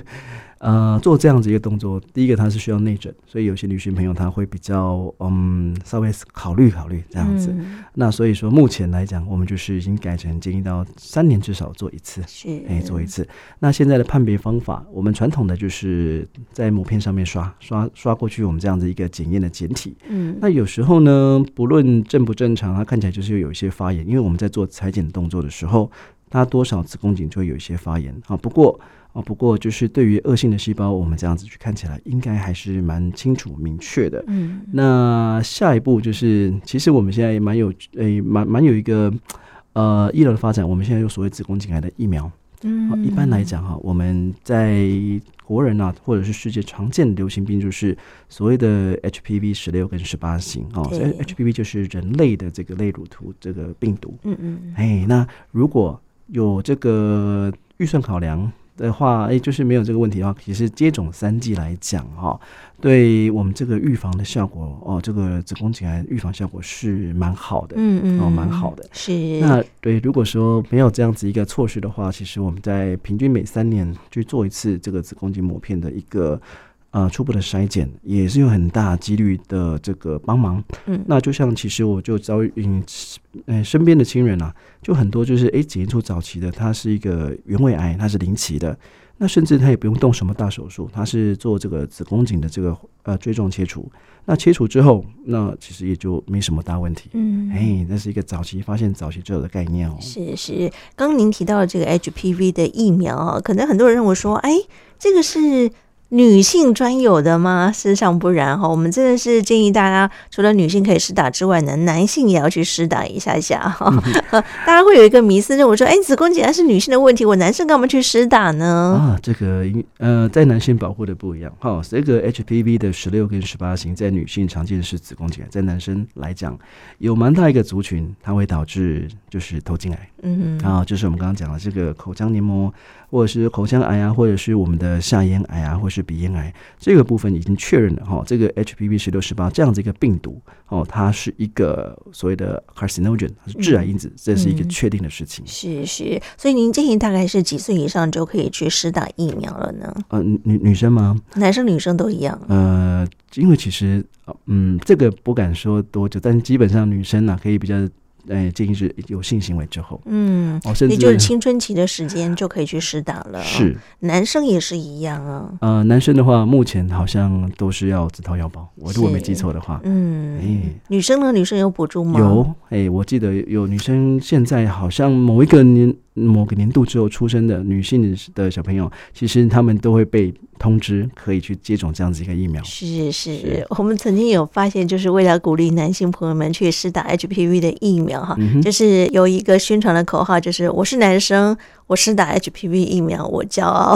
呃，做这样子一个动作，第一个它是需要内诊，所以有些女性朋友她会比较嗯稍微考虑考虑这样子。嗯、那所以说目前来讲，我们就是已经改成建议到三年至少做一次，是哎做一次。那现在的判别方法，我们传统的就是在膜片上面刷刷刷过去，我们这样子一个检验的检体。嗯，那有时候呢，不论正不正常，它看起来就是有一些发炎，因为我们在做裁剪动作的时候，它多少子宫颈就会有一些发炎啊。不过啊，不过就是对于恶性的细胞，我们这样子去看起来，应该还是蛮清楚明确的。嗯，那下一步就是，其实我们现在也蛮有，诶、欸，蛮蛮有一个呃医疗的发展。我们现在有所谓子宫颈癌的疫苗。嗯，一般来讲哈，我们在国人啊，或者是世界常见的流行病，就是所谓的 HPV 十六跟十八型哦。所以 HPV 就是人类的这个类乳突这个病毒。嗯嗯。哎，那如果有这个预算考量。的话，哎，就是没有这个问题的话，其实接种三剂来讲，哈，对我们这个预防的效果，哦，这个子宫颈癌预防效果是蛮好的，嗯嗯，哦，蛮好的。是。那对，如果说没有这样子一个措施的话，其实我们在平均每三年去做一次这个子宫颈抹片的一个。呃，初步的筛检也是有很大几率的这个帮忙。嗯，那就像其实我就遭遇，嗯，身边的亲人啊，就很多就是哎，检验出早期的，它是一个原位癌，它是零期的，那甚至他也不用动什么大手术，他是做这个子宫颈的这个呃锥状切除。那切除之后，那其实也就没什么大问题。嗯，哎，那是一个早期发现、早期治疗的概念哦。是是，刚刚您提到的这个 HPV 的疫苗啊，可能很多人认为说，哎，这个是。女性专有的吗？事实上不然哈，我们真的是建议大家，除了女性可以施打之外呢，男性也要去施打一下下 大家会有一个迷思，认为说，哎，子宫颈癌是女性的问题，我男生干嘛去施打呢？啊，这个呃，在男性保护的不一样哈。这个 HPV 的十六跟十八型，在女性常见的是子宫颈癌，在男生来讲，有蛮大一个族群，它会导致就是头颈癌。嗯哼，啊，就是我们刚刚讲的这个口腔黏膜。或者是口腔癌啊，或者是我们的下咽癌啊，或者是鼻咽癌，这个部分已经确认了哈。这个 HPV 十六十八这样子一个病毒哦，它是一个所谓的 carcinogen，它是致癌因子，这是一个确定的事情。是是，所以您建议大概是几岁以上就可以去施打疫苗了呢？呃，女女生吗？男生女生都一样。呃，因为其实嗯，这个不敢说多久，但基本上女生呢、啊、可以比较。哎，进行是有性行为之后，嗯，哦，甚至就是青春期的时间就可以去施打了。是，男生也是一样啊。呃，男生的话，目前好像都是要自掏腰包。我如果没记错的话，嗯，哎，女生呢？女生有补助吗？有，哎，我记得有女生现在好像某一个年。某个年度之后出生的女性的小朋友，其实他们都会被通知可以去接种这样子一个疫苗。是是，是。我们曾经有发现，就是为了鼓励男性朋友们去试打 HPV 的疫苗，哈、嗯，就是有一个宣传的口号，就是“我是男生，我是打 HPV 疫苗，我骄傲。”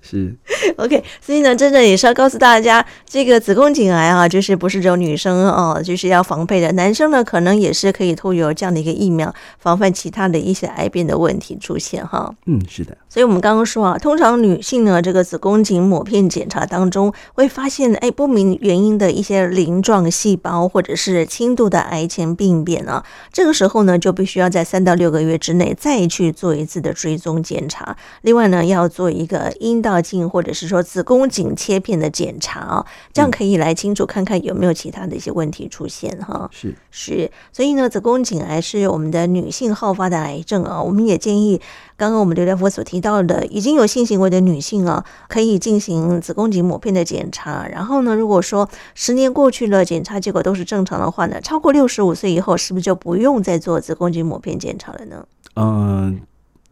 是 OK，所以呢，真的也是要告诉大家，这个子宫颈癌啊，就是不是只有女生哦，就是要防备的，男生呢可能也是可以透过这样的一个疫苗。防范其他的一些癌变的问题出现哈。嗯，是的。所以我们刚刚说啊，通常女性呢，这个子宫颈抹片检查当中会发现，哎，不明原因的一些鳞状细胞或者是轻度的癌前病变啊，这个时候呢，就必须要在三到六个月之内再去做一次的追踪检查。另外呢，要做一个阴道镜或者是说子宫颈切片的检查啊，这样可以来清楚看看有没有其他的一些问题出现哈。是是，所以呢，子宫颈癌是我们的女性好发的癌症啊，我们也建议。刚刚我们刘大夫所提到的，已经有性行为的女性啊，可以进行子宫颈抹片的检查。然后呢，如果说十年过去了，检查结果都是正常的话呢，超过六十五岁以后，是不是就不用再做子宫颈抹片检查了呢？嗯、呃，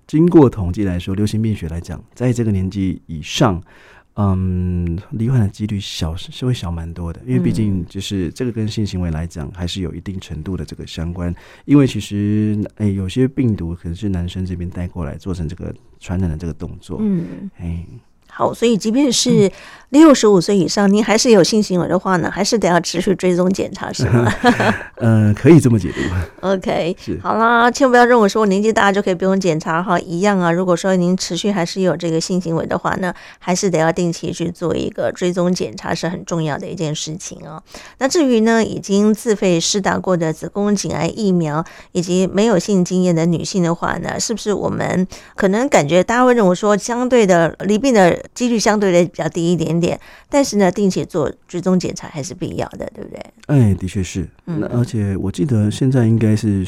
经过统计来说，流行病学来讲，在这个年纪以上。嗯，罹患的几率小是会小蛮多的，因为毕竟就是这个跟性行为来讲，还是有一定程度的这个相关。因为其实诶、欸，有些病毒可能是男生这边带过来，做成这个传染的这个动作。嗯，哎。好，所以即便是六十五岁以上，您还是有性行为的话呢，还是得要持续追踪检查，是吗？呃，可以这么解读。OK，是好啦，千万不要认为说年纪大就可以不用检查哈，一样啊。如果说您持续还是有这个性行为的话呢，还是得要定期去做一个追踪检查，是很重要的一件事情哦。那至于呢，已经自费施打过的子宫颈癌疫苗，以及没有性经验的女性的话呢，是不是我们可能感觉大家会认为说，相对的离病的几率相对的比较低一点点，但是呢，定期做追踪检查还是必要的，对不对？哎，的确是。嗯，那而且我记得现在应该是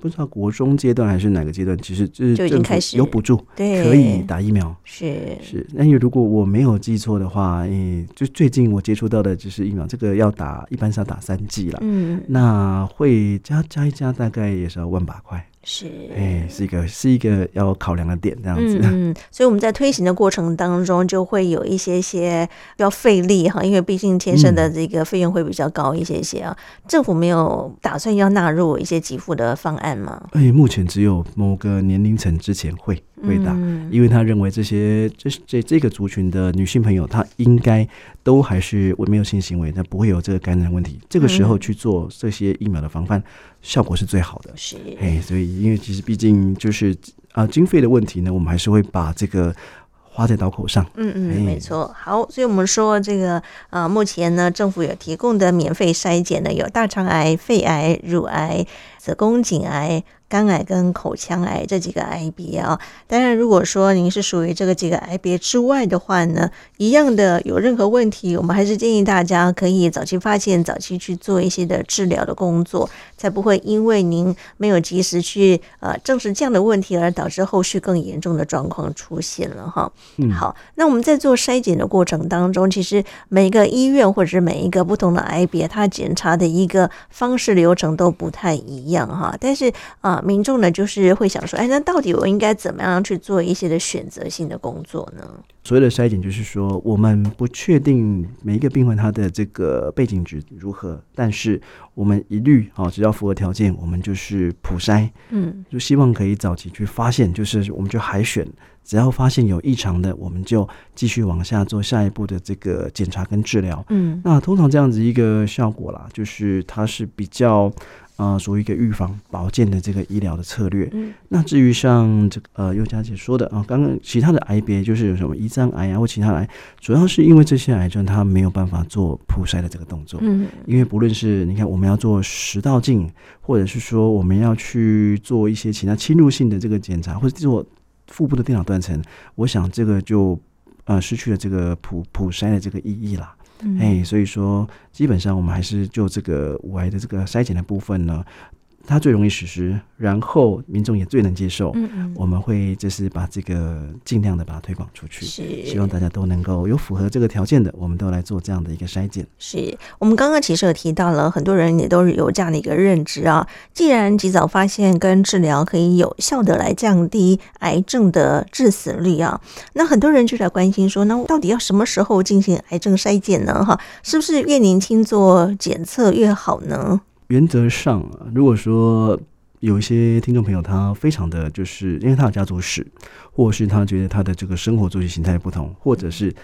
不知道国中阶段还是哪个阶段，其实就是就已经开始有补助，对，可以打疫苗。是是。那因为如果我没有记错的话，哎，就最近我接触到的就是疫苗，这个要打，一般是要打三剂了。嗯，那会加加一加，大概也是要万把块。是，哎，是一个是一个要考量的点，这样子。嗯，所以我们在推行的过程当中，就会有一些些要费力哈，因为毕竟天生的这个费用会比较高一些些啊。嗯、政府没有打算要纳入一些给付的方案吗？哎，目前只有某个年龄层之前会会打，嗯、因为他认为这些这这这个族群的女性朋友，她应该都还是没有性行为，那不会有这个感染问题。这个时候去做这些疫苗的防范。效果是最好的，是，哎，所以因为其实毕竟就是啊、呃，经费的问题呢，我们还是会把这个花在刀口上。嗯嗯，没错。好，所以我们说这个啊、呃，目前呢，政府有提供的免费筛检呢，有大肠癌、肺癌、乳癌、子宫颈癌。肝癌跟口腔癌这几个癌别啊，当然，如果说您是属于这个几个癌别之外的话呢，一样的有任何问题，我们还是建议大家可以早期发现，早期去做一些的治疗的工作，才不会因为您没有及时去呃证实这样的问题，而导致后续更严重的状况出现了哈。嗯，好，那我们在做筛检的过程当中，其实每一个医院或者是每一个不同的癌别，它检查的一个方式流程都不太一样哈，但是啊。民众呢，就是会想说，哎，那到底我应该怎么样去做一些的选择性的工作呢？所谓的筛检，就是说我们不确定每一个病患他的这个背景值如何，但是我们一律啊，只要符合条件，我们就是普筛，嗯，就希望可以早期去发现，就是我们就海选，只要发现有异常的，我们就继续往下做下一步的这个检查跟治疗，嗯，那通常这样子一个效果啦，就是它是比较。啊，属于一个预防保健的这个医疗的策略。嗯，那至于像这个呃，尤佳姐说的啊，刚刚其他的癌别就是有什么胰脏癌啊或其他癌，主要是因为这些癌症它没有办法做普筛的这个动作。嗯，因为不论是你看我们要做食道镜，或者是说我们要去做一些其他侵入性的这个检查，或者做腹部的电脑断层，我想这个就呃失去了这个普普筛的这个意义了。哎、所以说，基本上我们还是就这个五癌的这个筛检的部分呢。它最容易实施，然后民众也最能接受。嗯嗯，我们会就是把这个尽量的把它推广出去，是希望大家都能够有符合这个条件的，我们都来做这样的一个筛检。是我们刚刚其实有提到了，很多人也都是有这样的一个认知啊。既然及早发现跟治疗可以有效的来降低癌症的致死率啊，那很多人就在关心说，那到底要什么时候进行癌症筛检呢？哈，是不是越年轻做检测越好呢？原则上啊，如果说有一些听众朋友，他非常的就是因为他有家族史，或是他觉得他的这个生活作息形态不同，或者是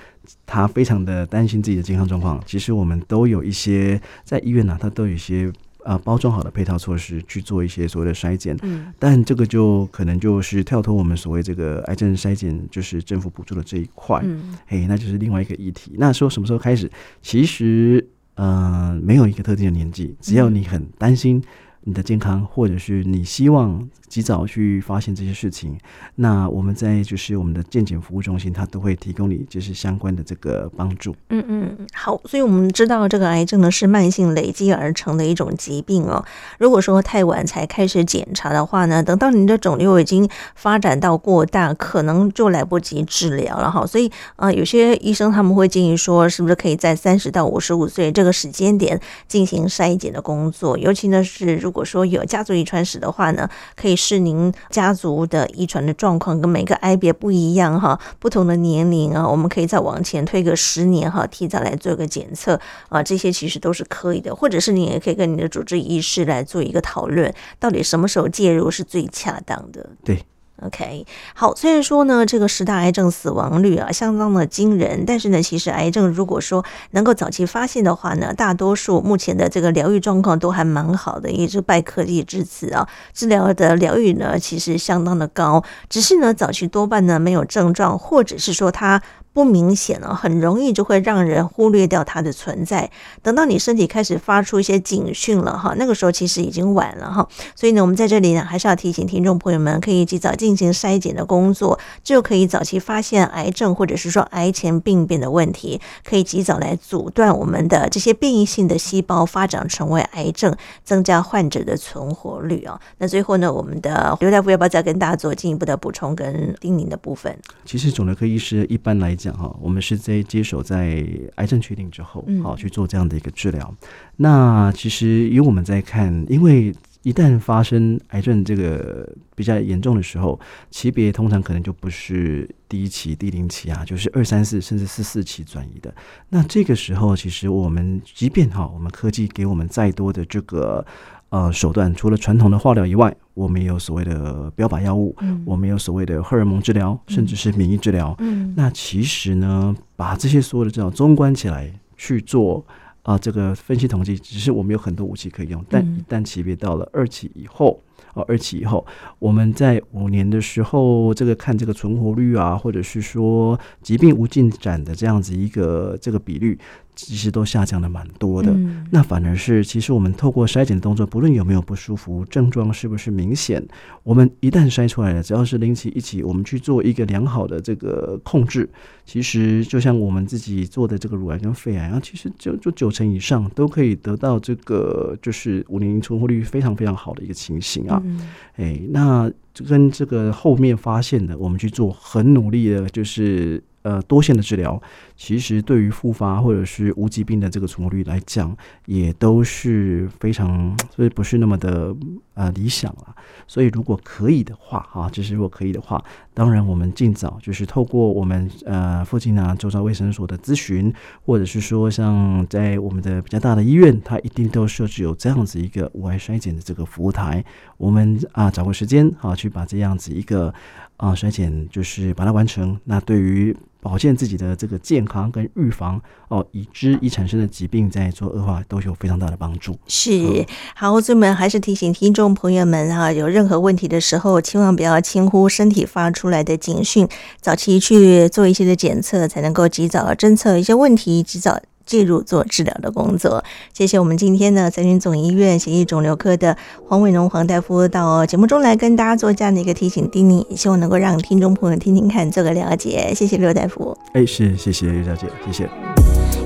他非常的担心自己的健康状况，其实我们都有一些在医院呢、啊，他都有一些呃包装好的配套措施去做一些所谓的筛检。嗯，但这个就可能就是跳脱我们所谓这个癌症筛检，就是政府补助的这一块。嗯，嘿，那就是另外一个议题。那说什么时候开始？其实呃没有一个特定的年纪，只要你很担心。你的健康，或者是你希望及早去发现这些事情，那我们在就是我们的健检服务中心，它都会提供你就是相关的这个帮助。嗯嗯，好，所以我们知道这个癌症呢是慢性累积而成的一种疾病哦。如果说太晚才开始检查的话呢，等到你的肿瘤已经发展到过大，可能就来不及治疗了哈。所以啊、呃，有些医生他们会建议说，是不是可以在三十到五十五岁这个时间点进行筛检的工作，尤其呢是如果说有家族遗传史的话呢，可以是您家族的遗传的状况跟每个癌别不一样哈，不同的年龄啊，我们可以再往前推个十年哈，提早来做个检测啊，这些其实都是可以的，或者是你也可以跟你的主治医师来做一个讨论，到底什么时候介入是最恰当的。对。OK，好，虽然说呢，这个十大癌症死亡率啊相当的惊人，但是呢，其实癌症如果说能够早期发现的话呢，大多数目前的这个疗愈状况都还蛮好的，也是拜科技之赐啊。治疗的疗愈呢，其实相当的高，只是呢，早期多半呢没有症状，或者是说它。不明显了，很容易就会让人忽略掉它的存在。等到你身体开始发出一些警讯了哈，那个时候其实已经晚了哈。所以呢，我们在这里呢，还是要提醒听众朋友们，可以及早进行筛检的工作，就可以早期发现癌症或者是说癌前病变的问题，可以及早来阻断我们的这些变异性的细胞发展成为癌症，增加患者的存活率啊。那最后呢，我们的刘大夫要不要再跟大家做进一步的补充跟叮咛的部分？其实肿瘤科医师一般来讲。讲哈，我们是在接手在癌症确定之后，好去做这样的一个治疗。嗯、那其实以我们在看，因为一旦发生癌症这个比较严重的时候，级别通常可能就不是第一期、第零期啊，就是二三四甚至四四期转移的。那这个时候，其实我们即便哈，我们科技给我们再多的这个。呃，手段除了传统的化疗以外，我们也有所谓的标靶药物，嗯、我们有所谓的荷尔蒙治疗，甚至是免疫治疗。嗯，那其实呢，把这些所有的治疗综观起来去做啊、呃，这个分析统计，只是我们有很多武器可以用，但一旦级别到了二期以后，哦，二期以后，我们在五年的时候，这个看这个存活率啊，或者是说疾病无进展的这样子一个这个比率。其实都下降的蛮多的，嗯、那反而是其实我们透过筛检的动作，不论有没有不舒服，症状是不是明显，我们一旦筛出来了，只要是零期一起，我们去做一个良好的这个控制，其实就像我们自己做的这个乳癌跟肺癌然后，其实就就九成以上都可以得到这个就是五年存活率非常非常好的一个情形啊，嗯、哎，那跟这个后面发现的，我们去做很努力的，就是。呃，多线的治疗，其实对于复发或者是无疾病的这个存活率来讲，也都是非常，所以不是那么的呃理想了。所以如果可以的话，哈，就是如果可以的话，当然我们尽早就是透过我们呃附近啊周遭卫生所的咨询，或者是说像在我们的比较大的医院，它一定都设置有这样子一个无癌筛检的这个服务台。我们啊找个时间啊去把这样子一个啊衰减就是把它完成。那对于保健自己的这个健康跟预防哦，已知已产生的疾病在做恶化都有非常大的帮助。是，好，所以我们还是提醒听众朋友们啊，有任何问题的时候，千万不要轻忽身体发出来的警讯，早期去做一些的检测，才能够及早侦测一些问题，及早。介入做治疗的工作。谢谢我们今天呢，三军总医院血液肿瘤科的黄伟农黄大夫到节目中来跟大家做这样的一个提醒叮咛，希望能够让听众朋友听听看，做个了解。谢谢刘大夫。哎，是，谢谢刘小姐，谢谢。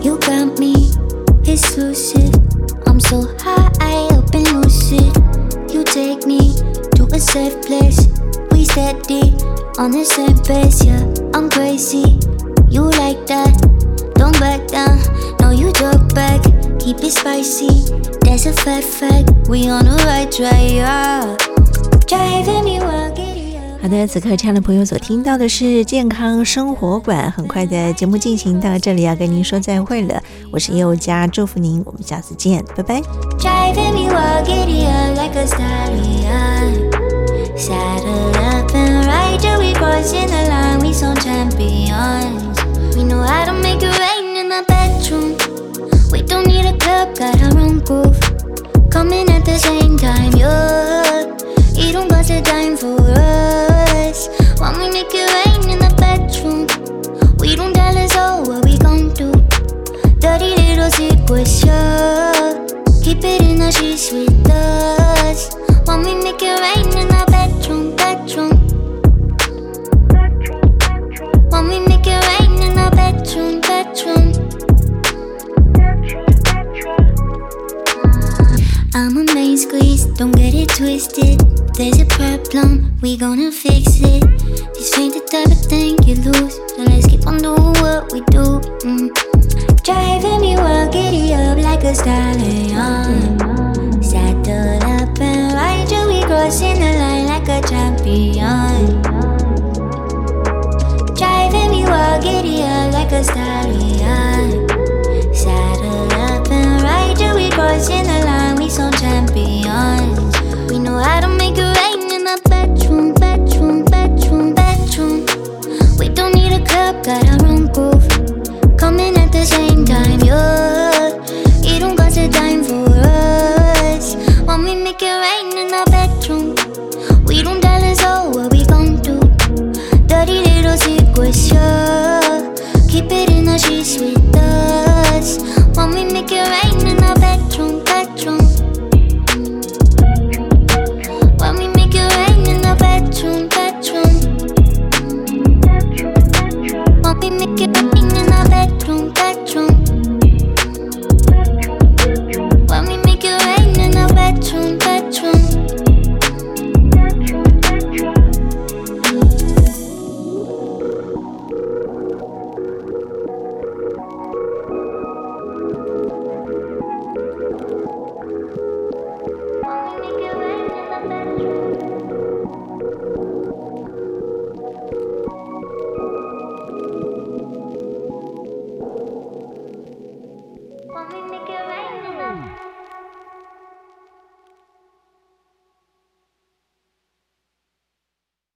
You got me. I'm so high, I've been lucid. You take me to a safe place. We steady on the same pace, yeah. I'm crazy. You like that? Keep it spicy. That's a fact, fact. We on the right track, yeah. Driving me wild, giddy up. 好的，此刻亲爱的朋友所听到的是健康生活馆。很快的节目进行到这里，要跟您说再会了。我是佑佳，祝福您，我们下次见，拜拜。Driving me wild, giddy up like a stallion. Saddle up and ride till we crossing the line. We some champions. We know how to make it rain up, got our own groove. Coming at the same time, yeah. You don't got the time for us. When we make it rain in the bedroom, we don't tell us all what we gon' do. Dirty little secrets, yeah. Keep it in the sheets with us. When we make it rain in? Don't get it twisted. There's a problem, we gonna fix it. This ain't the type of thing you lose. So let's keep on doing what we do. Mm. Driving me wild, giddy up like a stallion. Saddle up and ride till we crossing the line like a champion.